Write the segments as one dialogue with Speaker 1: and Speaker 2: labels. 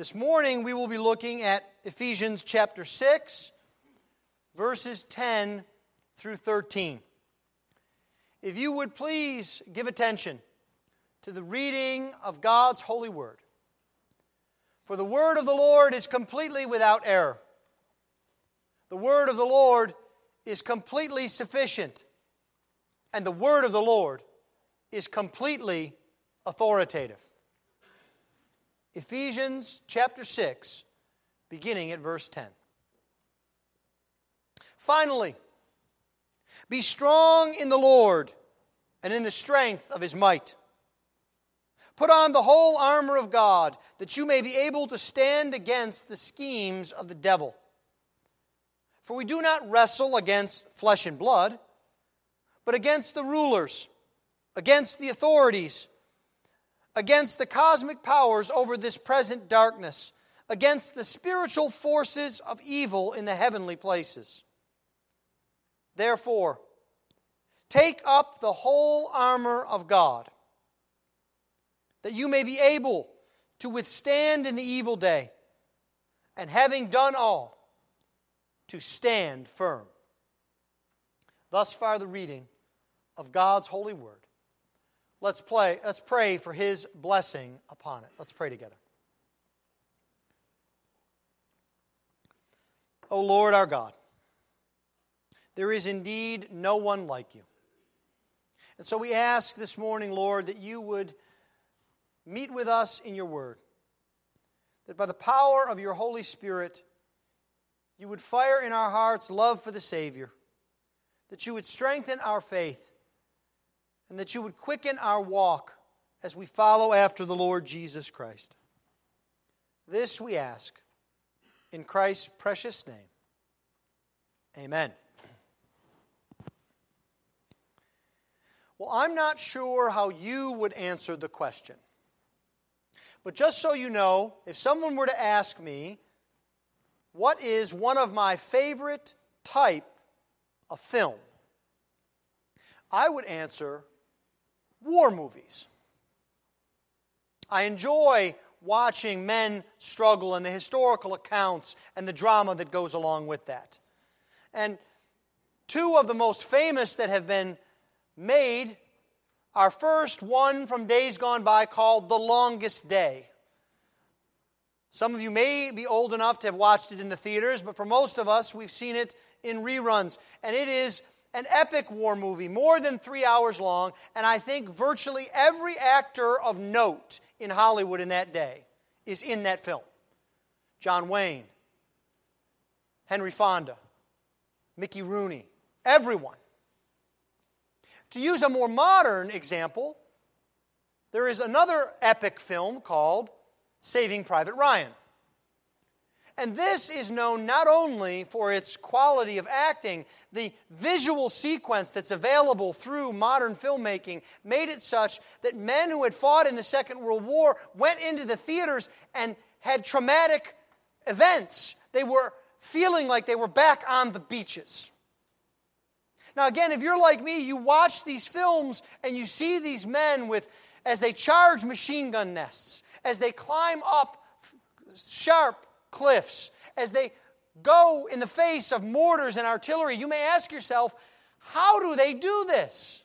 Speaker 1: This morning we will be looking at Ephesians chapter 6, verses 10 through 13. If you would please give attention to the reading of God's holy word. For the word of the Lord is completely without error. The word of the Lord is completely sufficient. And the word of the Lord is completely authoritative. Ephesians chapter 6, beginning at verse 10. Finally, be strong in the Lord and in the strength of his might. Put on the whole armor of God that you may be able to stand against the schemes of the devil. For we do not wrestle against flesh and blood, but against the rulers, against the authorities against the cosmic powers over this present darkness, against the spiritual forces of evil in the heavenly places. Therefore, take up the whole armor of God, that you may be able to withstand in the evil day, and having done all, to stand firm. Thus far, the reading of God's holy word. Let's, play, let's pray for his blessing upon it. Let's pray together. O oh Lord our God, there is indeed no one like you. And so we ask this morning, Lord, that you would meet with us in your word, that by the power of your Holy Spirit, you would fire in our hearts love for the Savior, that you would strengthen our faith and that you would quicken our walk as we follow after the Lord Jesus Christ. This we ask in Christ's precious name. Amen. Well, I'm not sure how you would answer the question. But just so you know, if someone were to ask me, what is one of my favorite type of film? I would answer war movies. I enjoy watching men struggle and the historical accounts and the drama that goes along with that. And two of the most famous that have been made are first one from days gone by called The Longest Day. Some of you may be old enough to have watched it in the theaters, but for most of us, we've seen it in reruns. And it is an epic war movie, more than three hours long, and I think virtually every actor of note in Hollywood in that day is in that film. John Wayne, Henry Fonda, Mickey Rooney, everyone. To use a more modern example, there is another epic film called Saving Private Ryan. And this is known not only for its quality of acting, the visual sequence that's available through modern filmmaking made it such that men who had fought in the Second World War went into the theaters and had traumatic events. They were feeling like they were back on the beaches. Now, again, if you're like me, you watch these films and you see these men with, as they charge machine gun nests, as they climb up sharp cliffs, as they go in the face of mortars and artillery, you may ask yourself, how do they do this?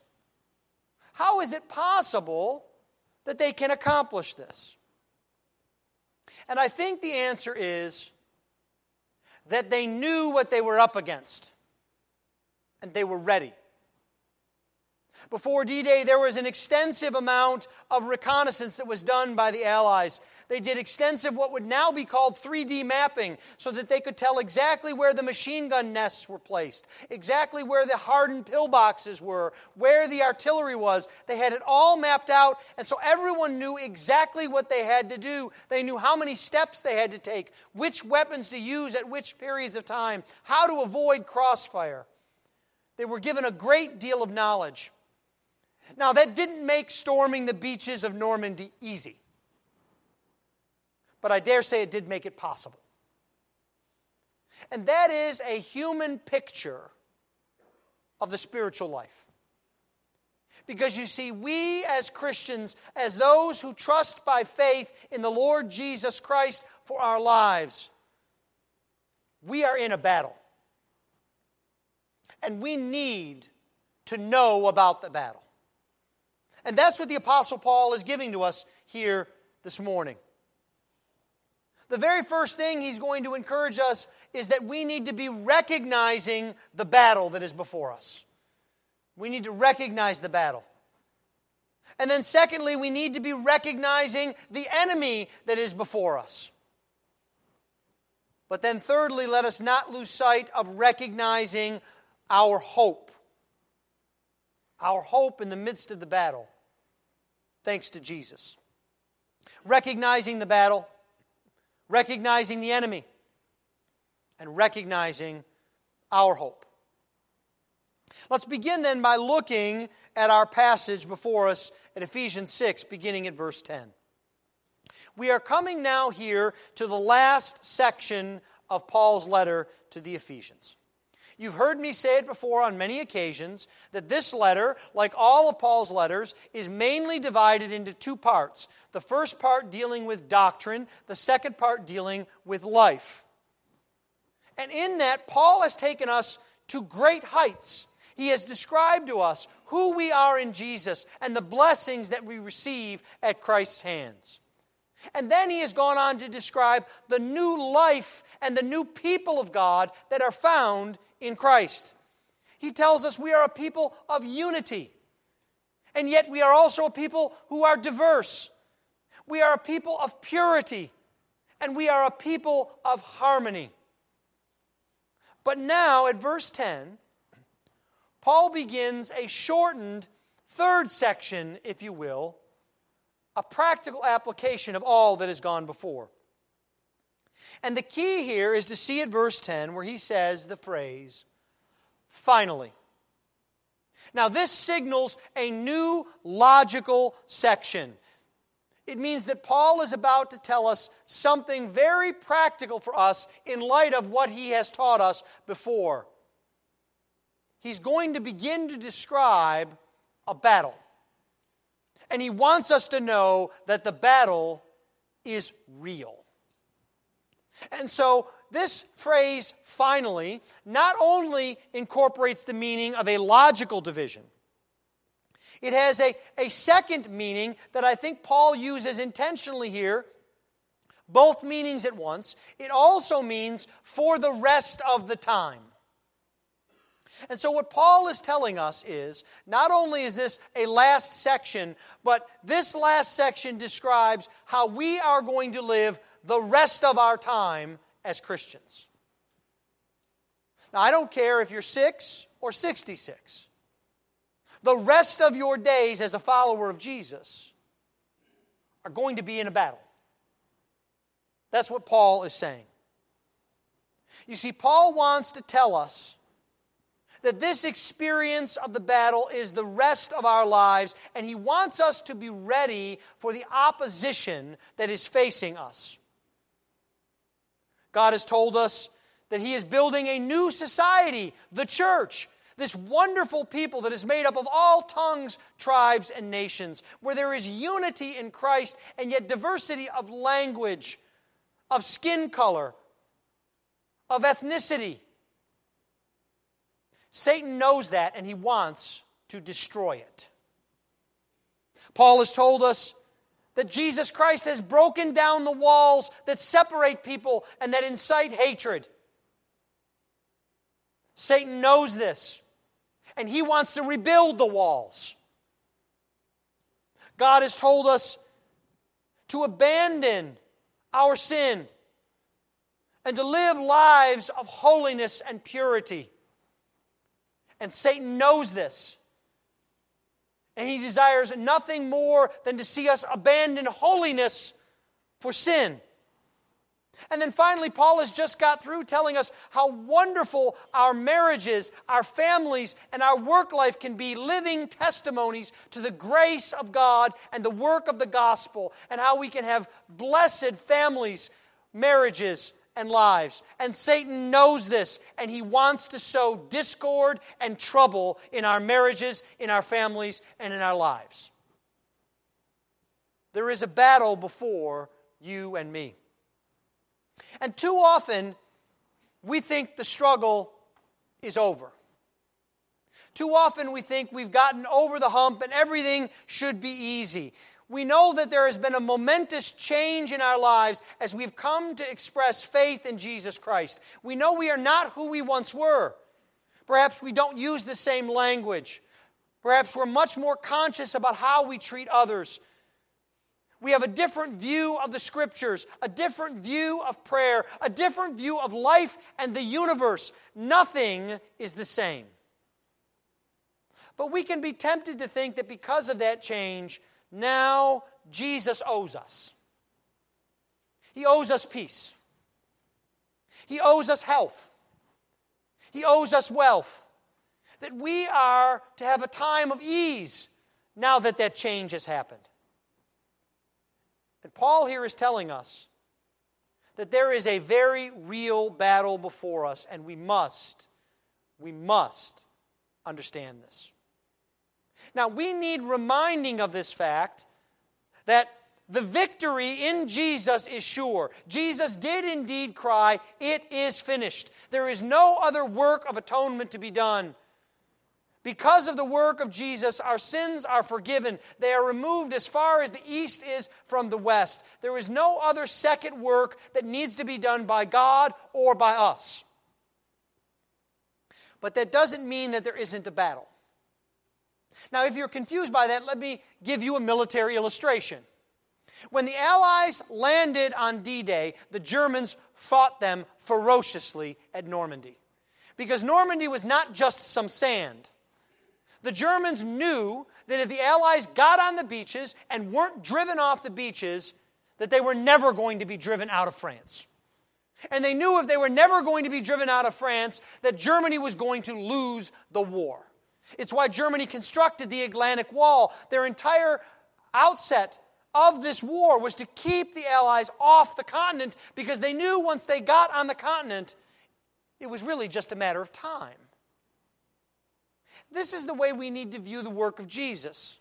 Speaker 1: How is it possible that they can accomplish this? And I think the answer is that they knew what they were up against and they were ready. Before D Day, there was an extensive amount of reconnaissance that was done by the Allies. They did extensive, what would now be called 3D mapping, so that they could tell exactly where the machine gun nests were placed, exactly where the hardened pillboxes were, where the artillery was. They had it all mapped out, and so everyone knew exactly what they had to do. They knew how many steps they had to take, which weapons to use at which periods of time, how to avoid crossfire. They were given a great deal of knowledge. Now, that didn't make storming the beaches of Normandy easy, but I dare say it did make it possible. And that is a human picture of the spiritual life. Because you see, we as Christians, as those who trust by faith in the Lord Jesus Christ, for our lives, we are in a battle. And we need to know about the battle. And that's what the Apostle Paul is giving to us here this morning. The very first thing he's going to encourage us is that we need to be recognizing the battle that is before us. We need to recognize the battle. And then, secondly, we need to be recognizing the enemy that is before us. But then, thirdly, let us not lose sight of recognizing our hope. Our hope in the midst of the battle, thanks to Jesus. Recognizing the battle, recognizing the enemy, and recognizing our hope. Let's begin then by looking at our passage before us at Ephesians 6, beginning at verse 10. We are coming now here to the last section of Paul's letter to the Ephesians. You've heard me say it before on many occasions that this letter, like all of Paul's letters, is mainly divided into two parts. The first part dealing with doctrine, the second part dealing with life. And in that, Paul has taken us to great heights. He has described to us who we are in Jesus and the blessings that we receive at Christ's hands. And then he has gone on to describe the new life and the new people of God that are found in Christ. He tells us we are a people of unity, and yet we are also a people who are diverse. We are a people of purity, and we are a people of harmony. But now, at verse 10, Paul begins a shortened third section, if you will, a practical application of all that has gone before. And the key here is to see at verse 10 where he says the phrase, finally. Now, this signals a new logical section. It means that Paul is about to tell us something very practical for us in light of what he has taught us before. He's going to begin to describe a battle. And he wants us to know that the battle is real. And so, this phrase, finally, not only incorporates the meaning of a logical division, it has a, a second meaning that I think Paul uses intentionally here, both meanings at once. It also means for the rest of the time. And so, what Paul is telling us is not only is this a last section, but this last section describes how we are going to live the rest of our time as Christians. Now, I don't care if you're six or 66. The rest of your days as a follower of Jesus are going to be in a battle. That's what Paul is saying. You see, Paul wants to tell us that this experience of the battle is the rest of our lives, and he wants us to be ready for the opposition that is facing us. God has told us that He is building a new society, the church. This wonderful people that is made up of all tongues, tribes, and nations, where there is unity in Christ and yet diversity of language, of skin color, of ethnicity. Satan knows that and he wants to destroy it. Paul has told us that Jesus Christ has broken down the walls that separate people and that incite hatred. Satan knows this, and he wants to rebuild the walls. God has told us to abandon our sin and to live lives of holiness and purity. And Satan knows this. And he desires nothing more than to see us abandon holiness for sin. And then finally, Paul has just got through telling us how wonderful our marriages, our families, and our work life can be living testimonies to the grace of God and the work of the gospel, and how we can have blessed families, marriages, and lives. And Satan knows this, and he wants to sow discord and trouble in our marriages, in our families, and in our lives. There is a battle before you and me. And too often, we think the struggle is over. Too often, we think we've gotten over the hump and everything should be easy. We know that there has been a momentous change in our lives as we've come to express faith in Jesus Christ. We know we are not who we once were. Perhaps we don't use the same language. Perhaps we're much more conscious about how we treat others. We have a different view of the scriptures, a different view of prayer, a different view of life and the universe. Nothing is the same. But we can be tempted to think that because of that change, now Jesus owes us. He owes us peace. He owes us health. He owes us wealth. That we are to have a time of ease now that that change has happened. And Paul here is telling us that there is a very real battle before us, and we must, we must understand this. Now, we need reminding of this fact that the victory in Jesus is sure. Jesus did indeed cry, It is finished. There is no other work of atonement to be done. Because of the work of Jesus, our sins are forgiven. They are removed as far as the east is from the west. There is no other second work that needs to be done by God or by us. But that doesn't mean that there isn't a battle. Now, if you're confused by that, let me give you a military illustration. When the Allies landed on D Day, the Germans fought them ferociously at Normandy. Because Normandy was not just some sand. The Germans knew that if the Allies got on the beaches and weren't driven off the beaches, that they were never going to be driven out of France. And they knew if they were never going to be driven out of France, that Germany was going to lose the war. It's why Germany constructed the Atlantic Wall. Their entire outset of this war was to keep the Allies off the continent because they knew once they got on the continent, it was really just a matter of time. This is the way we need to view the work of Jesus.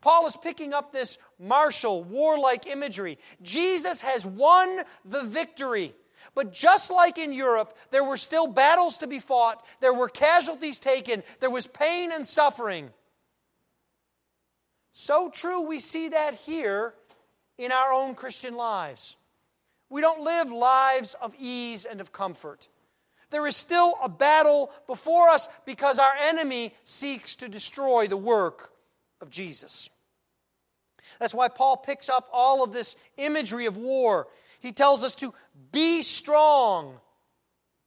Speaker 1: Paul is picking up this martial, warlike imagery. Jesus has won the victory. But just like in Europe, there were still battles to be fought, there were casualties taken, there was pain and suffering. So true, we see that here in our own Christian lives. We don't live lives of ease and of comfort. There is still a battle before us because our enemy seeks to destroy the work of Jesus. That's why Paul picks up all of this imagery of war. He tells us to be strong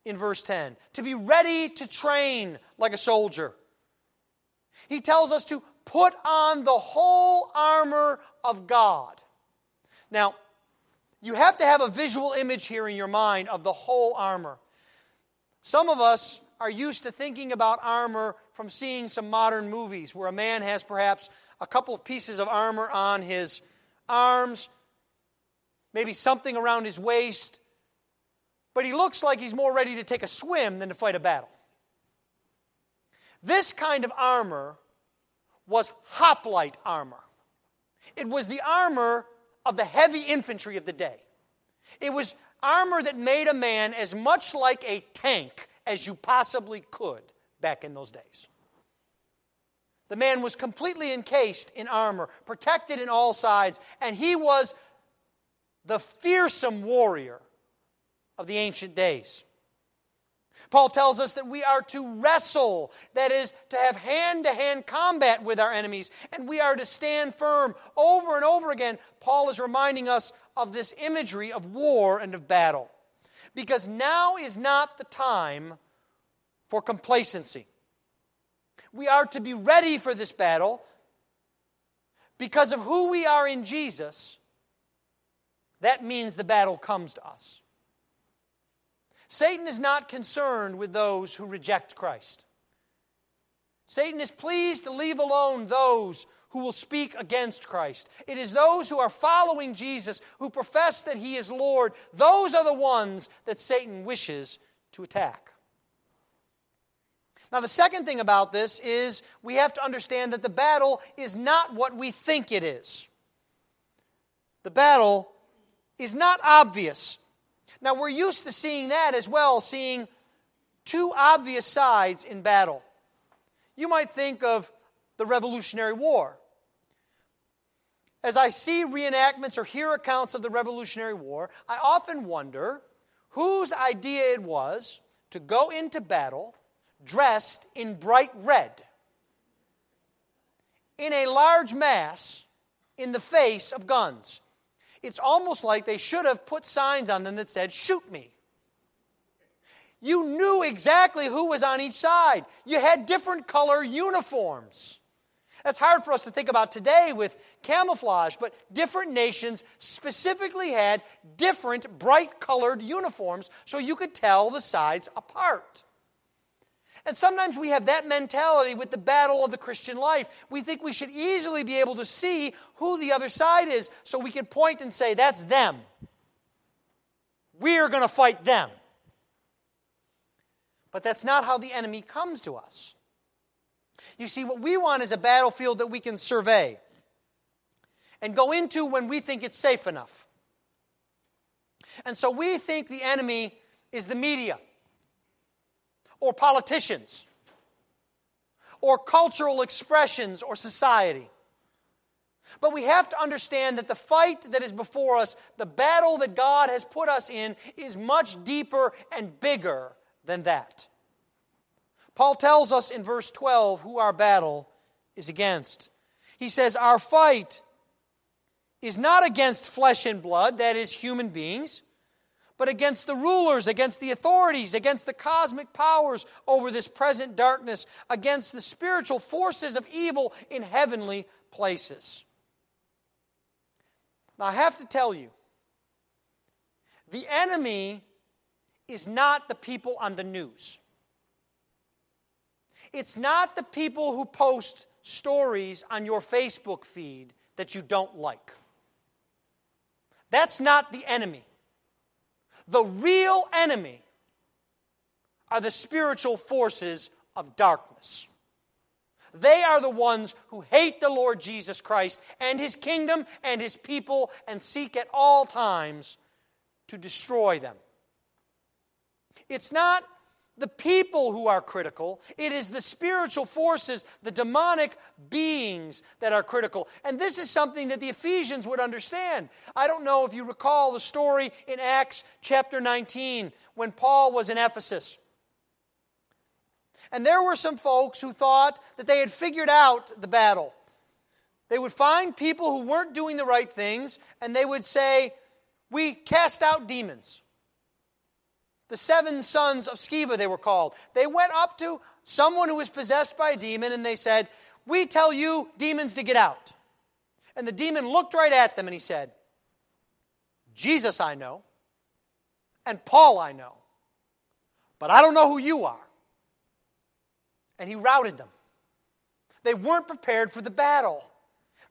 Speaker 1: in verse 10, to be ready to train like a soldier. He tells us to put on the whole armor of God. Now, you have to have a visual image here in your mind of the whole armor. Some of us are used to thinking about armor from seeing some modern movies where a man has perhaps a couple of pieces of armor on his arms, maybe something around his waist, but he looks like he's more ready to take a swim than to fight a battle. This kind of armor was hoplite armor. It was the armor of the heavy infantry of the day. It was armor that made a man as much like a tank as you possibly could back in those days. The man was completely encased in armor, protected in all sides, and he was the fearsome warrior of the ancient days. Paul tells us that we are to wrestle, that is, to have hand to hand combat with our enemies, and we are to stand firm. Over and over again, Paul is reminding us of this imagery of war and of battle. Because now is not the time for complacency. We are to be ready for this battle because of who we are in Jesus. That means the battle comes to us. Satan is not concerned with those who reject Christ. Satan is pleased to leave alone those who will speak against Christ. It is those who are following Jesus, who profess that he is Lord, those are the ones that Satan wishes to attack. Now, the second thing about this is we have to understand that the battle is not what we think it is. The battle is not obvious Now, we're used to seeing that as well, seeing two obvious sides in battle. You might think of the Revolutionary War. As I see reenactments or hear accounts of the Revolutionary War, I often wonder whose idea it was to go into battle dressed in bright red in a large mass in the face of guns. It's almost like they should have put signs on them that said, Shoot me. You knew exactly who was on each side. You had different color uniforms. That's hard for us to think about today with camouflage, but different nations specifically had different bright colored uniforms so you could tell the sides apart. And sometimes we have that mentality with the battle of the Christian life. We think we should easily be able to see who the other side is so we can point and say, that's them. We are going to fight them. But that's not how the enemy comes to us. You see, what we want is a battlefield that we can survey and go into when we think it's safe enough. And so we think the enemy is the media or politicians or cultural expressions or society. But we have to understand that the fight that is before us, the battle that God has put us in, is much deeper and bigger than that. Paul tells us in verse 12 who our battle is against. He says, Our fight is not against flesh and blood, that is, human beings, but against the rulers, against the authorities, against the cosmic powers over this present darkness, against the spiritual forces of evil in heavenly places. Now, I have to tell you, the enemy is not the people on the news. It's not the people who post stories on your Facebook feed that you don't like. That's not the enemy. The real enemy are the spiritual forces of darkness. They are the ones who hate the Lord Jesus Christ and his kingdom and his people and seek at all times to destroy them. It's not the people who are critical. It is the spiritual forces, the demonic beings that are critical. And this is something that the Ephesians would understand. I don't know if you recall the story in Acts chapter 19 when Paul was in Ephesus. And there were some folks who thought that they had figured out the battle. They would find people who weren't doing the right things, and they would say, We cast out demons. The seven sons of Sceva, they were called. They went up to someone who was possessed by a demon and they said, We tell you, demons, to get out. And the demon looked right at them and he said, Jesus I know, and Paul I know, but I don't know who you are. And he routed them. They weren't prepared for the battle.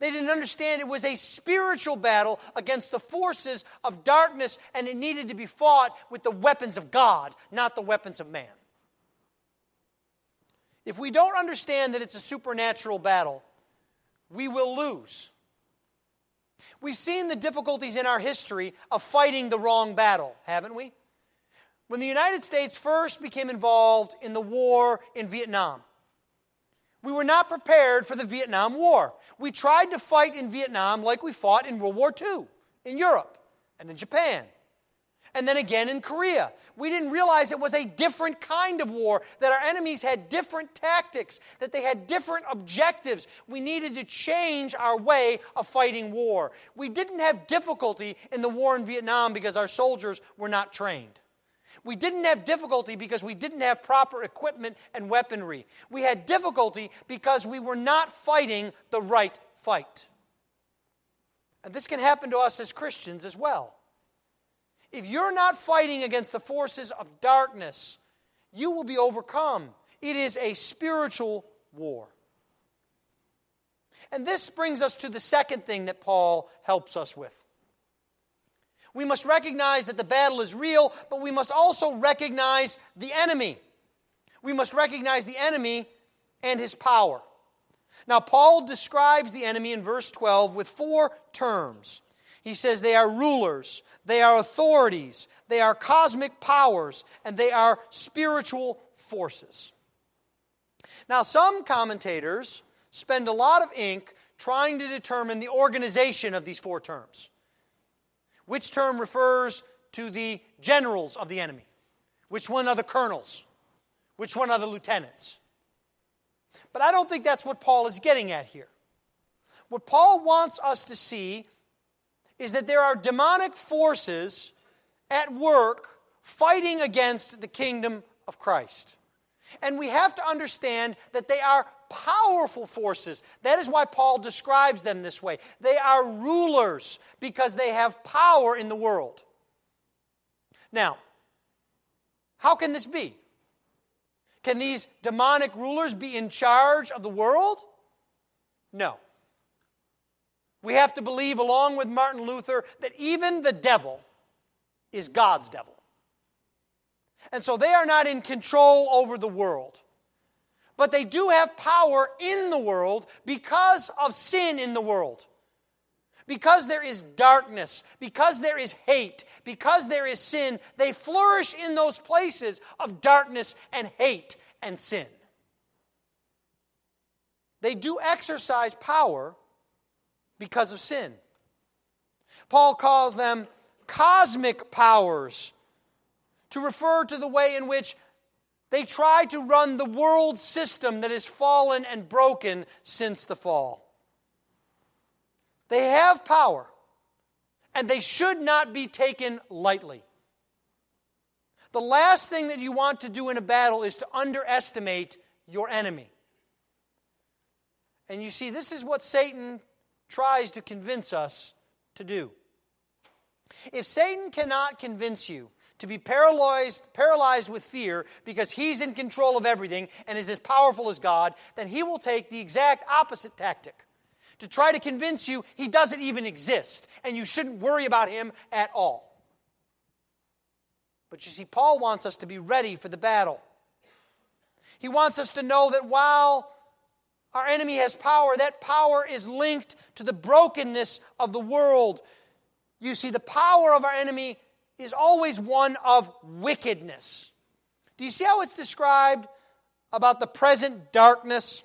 Speaker 1: They didn't understand it was a spiritual battle against the forces of darkness, and it needed to be fought with the weapons of God, not the weapons of man. If we don't understand that it's a supernatural battle, we will lose. We've seen the difficulties in our history of fighting the wrong battle, haven't we? When the United States first became involved in the war in Vietnam, we were not prepared for the Vietnam War. We tried to fight in Vietnam like we fought in World War II, in Europe, and in Japan, and then again in Korea. We didn't realize it was a different kind of war, that our enemies had different tactics, that they had different objectives. We needed to change our way of fighting war. We didn't have difficulty in the war in Vietnam because our soldiers were not trained. We didn't have difficulty because we didn't have proper equipment and weaponry. We had difficulty because we were not fighting the right fight. And this can happen to us as Christians as well. If you're not fighting against the forces of darkness, you will be overcome. It is a spiritual war. And this brings us to the second thing that Paul helps us with. We must recognize that the battle is real, but we must also recognize the enemy. We must recognize the enemy and his power. Now, Paul describes the enemy in verse 12 with four terms. He says they are rulers, they are authorities, they are cosmic powers, and they are spiritual forces. Now, some commentators spend a lot of ink trying to determine the organization of these four terms. Which term refers to the generals of the enemy? Which one are the colonels? Which one are the lieutenants? But I don't think that's what Paul is getting at here. What Paul wants us to see is that there are demonic forces at work fighting against the kingdom of Christ. And we have to understand that they are powerful forces. That is why Paul describes them this way. They are rulers because they have power in the world. Now, how can this be? Can these demonic rulers be in charge of the world? No. We have to believe, along with Martin Luther, that even the devil is God's devil. And so they are not in control over the world. But they do have power in the world because of sin in the world. Because there is darkness, because there is hate, because there is sin, they flourish in those places of darkness and hate and sin. They do exercise power because of sin. Paul calls them cosmic powers to refer to the way in which they try to run the world system that is fallen and broken since the fall. They have power, and they should not be taken lightly. The last thing that you want to do in a battle is to underestimate your enemy. And you see, this is what Satan tries to convince us to do. If Satan cannot convince you to be paralyzed, paralyzed with fear because he's in control of everything and is as powerful as God, then he will take the exact opposite tactic to try to convince you he doesn't even exist and you shouldn't worry about him at all. But you see, Paul wants us to be ready for the battle. He wants us to know that while our enemy has power, that power is linked to the brokenness of the world. You see, the power of our enemy is always one of wickedness. Do you see how it's described about the present darkness?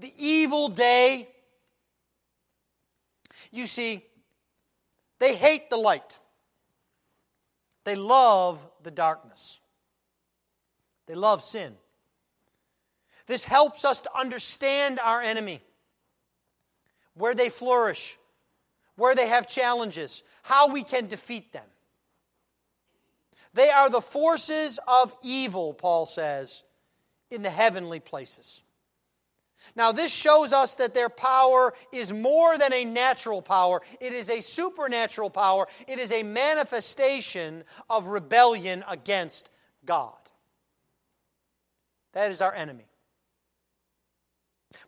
Speaker 1: the evil day. You see, they hate the light, they love the darkness, they love sin. This helps us to understand our enemy, where they flourish, where they have challenges, how we can defeat them. They are the forces of evil, Paul says, in the heavenly places. Now, this shows us that their power is more than a natural power, it is a supernatural power. It is a manifestation of rebellion against God. That is our enemy.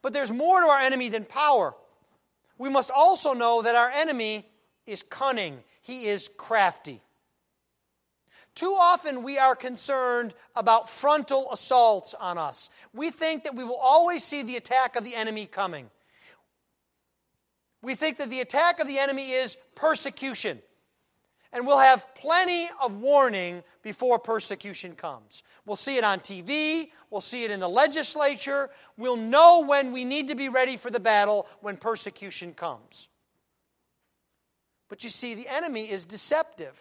Speaker 1: But there's more to our enemy than power. We must also know that our enemy is cunning, he is crafty. Too often we are concerned about frontal assaults on us. We think that we will always see the attack of the enemy coming. We think that the attack of the enemy is persecution. And we'll have plenty of warning before persecution comes. We'll see it on TV, we'll see it in the legislature. We'll know when we need to be ready for the battle when persecution comes. But you see, the enemy is deceptive.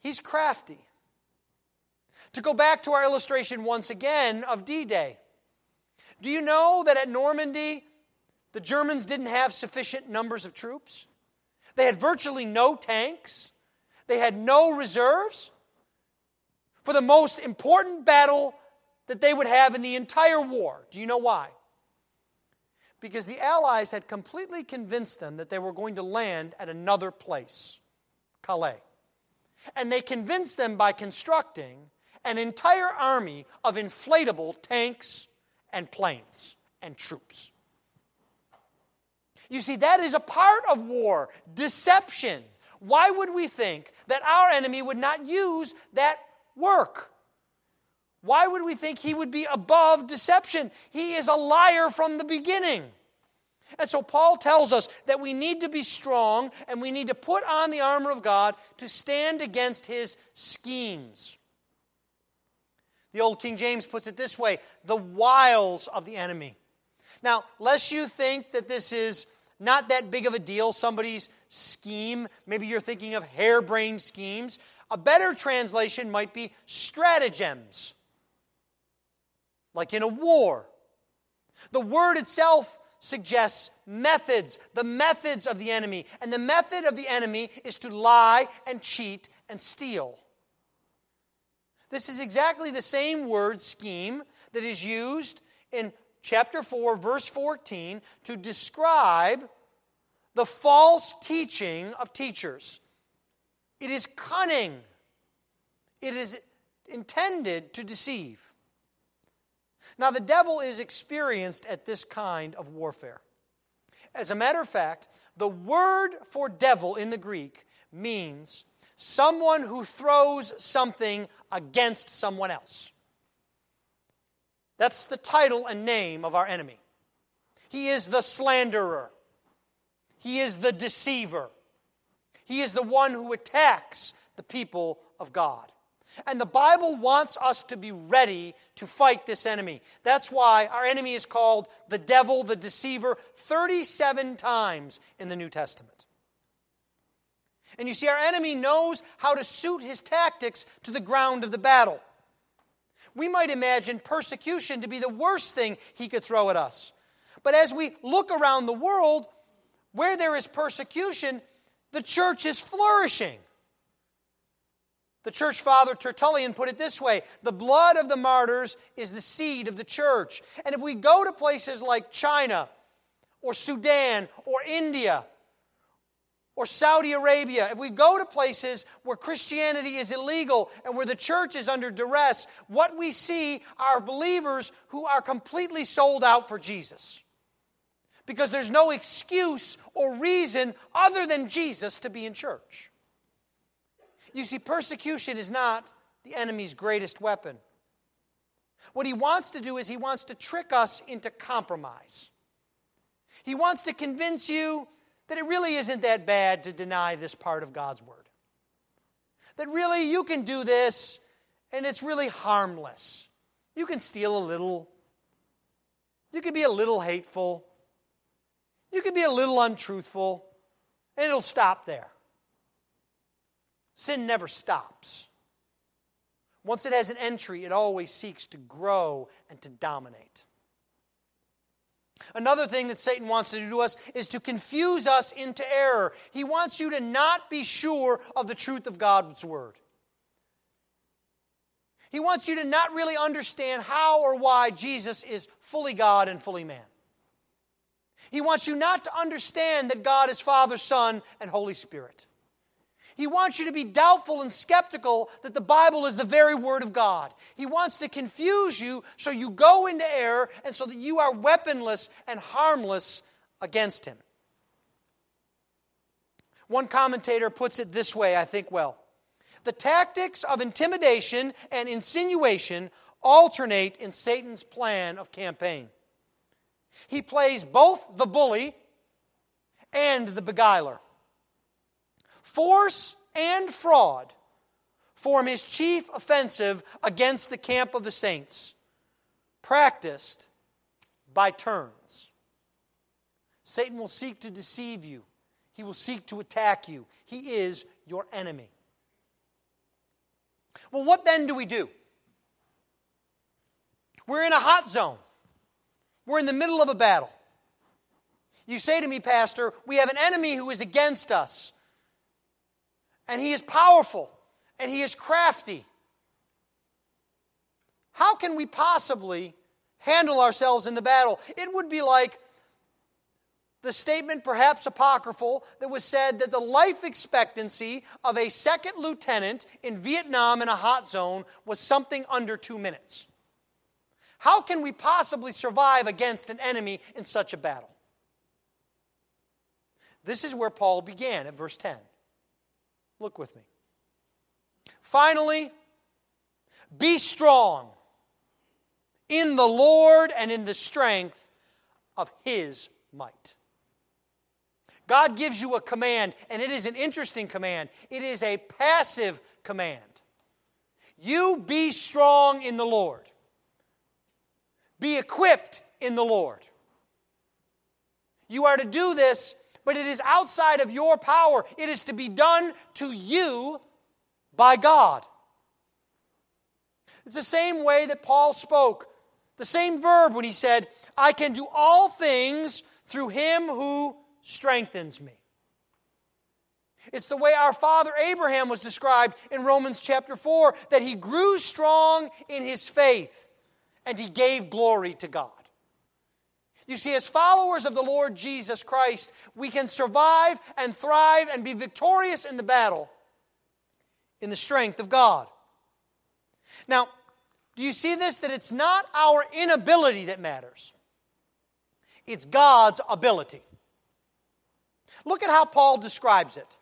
Speaker 1: He's crafty. To go back to our illustration once again of D Day, do you know that at Normandy, the Germans didn't have sufficient numbers of troops? They had virtually no tanks, they had no reserves. For the most important battle that they would have in the entire war. Do you know why? Because the Allies had completely convinced them that they were going to land at another place, Calais. And they convinced them by constructing an entire army of inflatable tanks and planes and troops. You see, that is a part of war deception. Why would we think that our enemy would not use that work? Why would we think he would be above deception? He is a liar from the beginning. And so Paul tells us that we need to be strong and we need to put on the armor of God to stand against his schemes. The old King James puts it this way the wiles of the enemy. Now, lest you think that this is not that big of a deal, somebody's scheme, maybe you're thinking of harebrained schemes, a better translation might be stratagems, like in a war. The word itself suggests methods, the methods of the enemy. And the method of the enemy is to lie and cheat and steal. This is exactly the same word scheme that is used in chapter 4, verse 14, to describe the false teaching of teachers. It is cunning, it is intended to deceive. Now, the devil is experienced at this kind of warfare. As a matter of fact, the word for devil in the Greek means someone who throws something against someone else. That's the title and name of our enemy. He is the slanderer, he is the deceiver, he is the one who attacks the people of God. And the Bible wants us to be ready to fight this enemy. That's why our enemy is called the devil, the deceiver, 37 times in the New Testament. And you see, our enemy knows how to suit his tactics to the ground of the battle. We might imagine persecution to be the worst thing he could throw at us. But as we look around the world, where there is persecution, the church is flourishing. The church father Tertullian put it this way the blood of the martyrs is the seed of the church. And if we go to places like China or Sudan or India or Saudi Arabia, if we go to places where Christianity is illegal and where the church is under duress, what we see are believers who are completely sold out for Jesus. Because there's no excuse or reason other than Jesus to be in church. You see, persecution is not the enemy's greatest weapon. What he wants to do is he wants to trick us into compromise. He wants to convince you that it really isn't that bad to deny this part of God's Word. That really you can do this and it's really harmless. You can steal a little, you can be a little hateful, you can be a little untruthful, and it'll stop there. Sin never stops. Once it has an entry, it always seeks to grow and to dominate. Another thing that Satan wants to do to us is to confuse us into error. He wants you to not be sure of the truth of God's Word. He wants you to not really understand how or why Jesus is fully God and fully man. He wants you not to understand that God is Father, Son, and Holy Spirit. He wants you to be doubtful and skeptical that the Bible is the very Word of God. He wants to confuse you so you go into error and so that you are weaponless and harmless against Him. One commentator puts it this way, I think well. The tactics of intimidation and insinuation alternate in Satan's plan of campaign. He plays both the bully and the beguiler. Force and fraud form his chief offensive against the camp of the saints, practiced by turns. Satan will seek to deceive you, he will seek to attack you. He is your enemy. Well, what then do we do? We're in a hot zone. We're in the middle of a battle. You say to me, Pastor, we have an enemy who is against us and he is powerful and he is crafty. How can we possibly handle ourselves in the battle? It would be like the statement, perhaps apocryphal, that was said that the life expectancy of a second lieutenant in Vietnam in a hot zone was something under two minutes. How can we possibly survive against an enemy in such a battle? This is where Paul began at verse 10. Look with me. Finally, be strong in the Lord and in the strength of his might. God gives you a command, and it is an interesting command. It is a passive command. You be strong in the Lord, be equipped in the Lord. You are to do this, but it is outside of your power. It is to be done to you by God. It's the same way that Paul spoke, the same verb when he said, I can do all things through him who strengthens me. It's the way our father Abraham was described in Romans chapter 4 that he grew strong in his faith and he gave glory to God. You see, as followers of the Lord Jesus Christ, we can survive and thrive and be victorious in the battle in the strength of God. Now, do you see this? That it's not our inability that matters, it's God's ability. Look at how Paul describes it.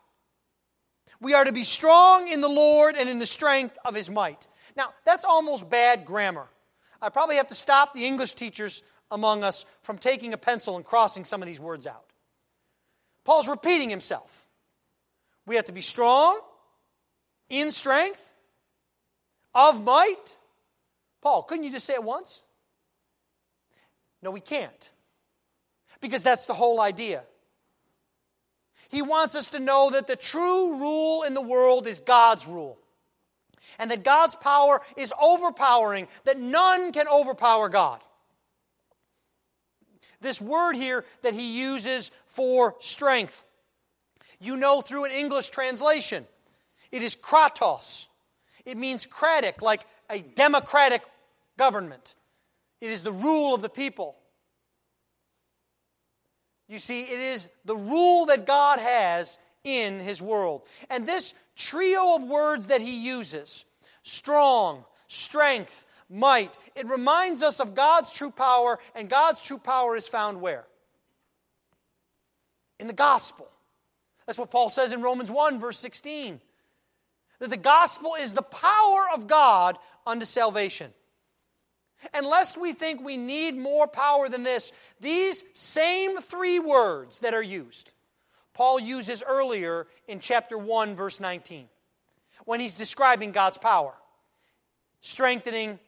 Speaker 1: We are to be strong in the Lord and in the strength of his might. Now, that's almost bad grammar. I probably have to stop the English teachers among us from taking a pencil and crossing some of these words out. Paul's repeating himself. We have to be strong, in strength, of might. Paul, couldn't you just say it once? No, we can't. Because that's the whole idea. He wants us to know that the true rule in the world is God's rule. And that God's power is overpowering, that none can overpower God. This word here that he uses for strength, you know through an English translation, it is kratos. It means cratic, like a democratic government. It is the rule of the people. You see, it is the rule that God has in His world. And this trio of words that He uses strong, strength, might it reminds us of God's true power, and God's true power is found where? In the gospel. That's what Paul says in Romans 1, verse 16. That the gospel is the power of God unto salvation. And lest we think we need more power than this, these same three words that are used, Paul uses earlier in chapter 1, verse 19, when he's describing God's power strengthening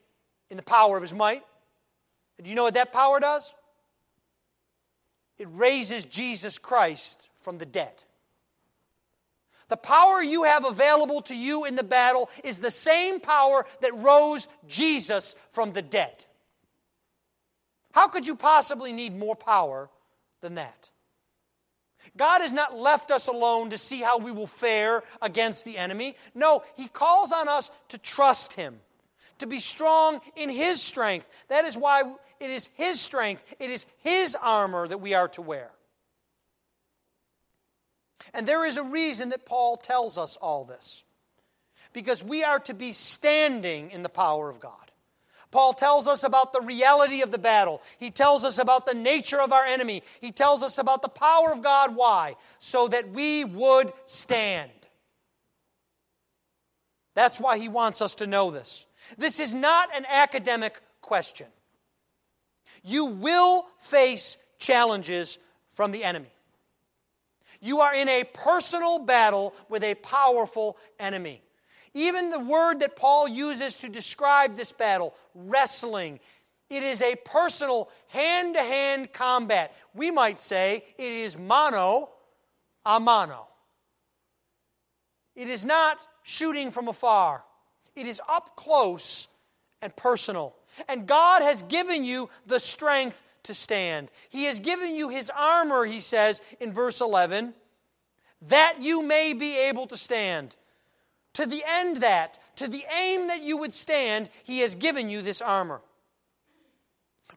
Speaker 1: in the power of his might. Do you know what that power does? It raises Jesus Christ from the dead. The power you have available to you in the battle is the same power that rose Jesus from the dead. How could you possibly need more power than that? God has not left us alone to see how we will fare against the enemy. No, He calls on us to trust Him, to be strong in His strength. That is why it is His strength, it is His armor that we are to wear. And there is a reason that Paul tells us all this. Because we are to be standing in the power of God. Paul tells us about the reality of the battle. He tells us about the nature of our enemy. He tells us about the power of God. Why? So that we would stand. That's why he wants us to know this. This is not an academic question. You will face challenges from the enemy. You are in a personal battle with a powerful enemy. Even the word that Paul uses to describe this battle, wrestling, it is a personal hand to hand combat. We might say it is mano a mano. It is not shooting from afar, it is up close and personal. And God has given you the strength to stand. He has given you His armor, he says in verse 11, that you may be able to stand. To the end that, to the aim that you would stand, He has given you this armor.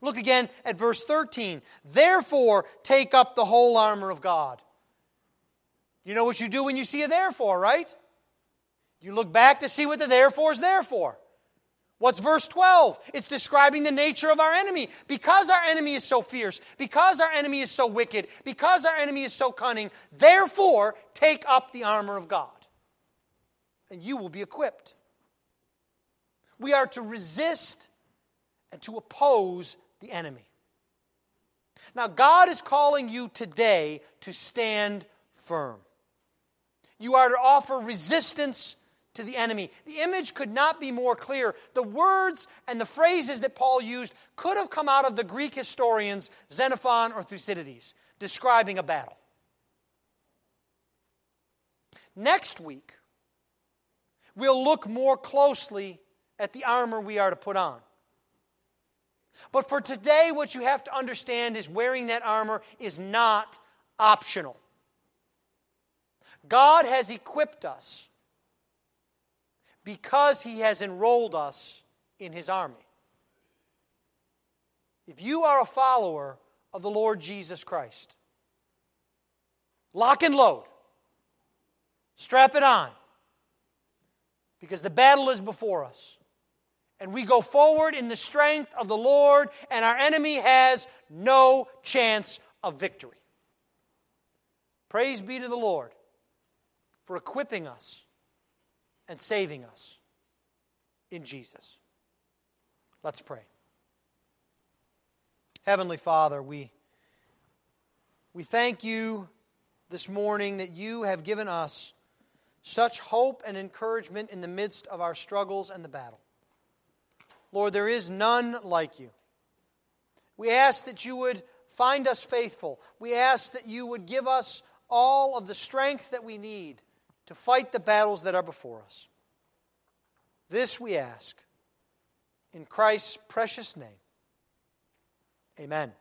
Speaker 1: Look again at verse 13. Therefore, take up the whole armor of God. You know what you do when you see a therefore, right? You look back to see what the therefore is there for. What's verse 12? It's describing the nature of our enemy. Because our enemy is so fierce, because our enemy is so wicked, because our enemy is so cunning, therefore take up the armor of God, and you will be equipped. We are to resist and to oppose the enemy. Now, God is calling you today to stand firm. You are to offer resistance to the enemy. The image could not be more clear. The words and the phrases that Paul used could have come out of the Greek historians Xenophon or Thucydides describing a battle. Next week, we'll look more closely at the armor we are to put on. But for today, what you have to understand is wearing that armor is not optional. God has equipped us because He has enrolled us in His army. If you are a follower of the Lord Jesus Christ, lock and load, strap it on, because the battle is before us. And we go forward in the strength of the Lord, and our enemy has no chance of victory. Praise be to the Lord for equipping us and saving us in Jesus. Let's pray. Heavenly Father, we, we thank you this morning that you have given us such hope and encouragement in the midst of our struggles and the battle. Lord, there is none like you. We ask that you would find us faithful. We ask that you would give us all of the strength that we need to fight the battles that are before us. This we ask in Christ's precious name. Amen.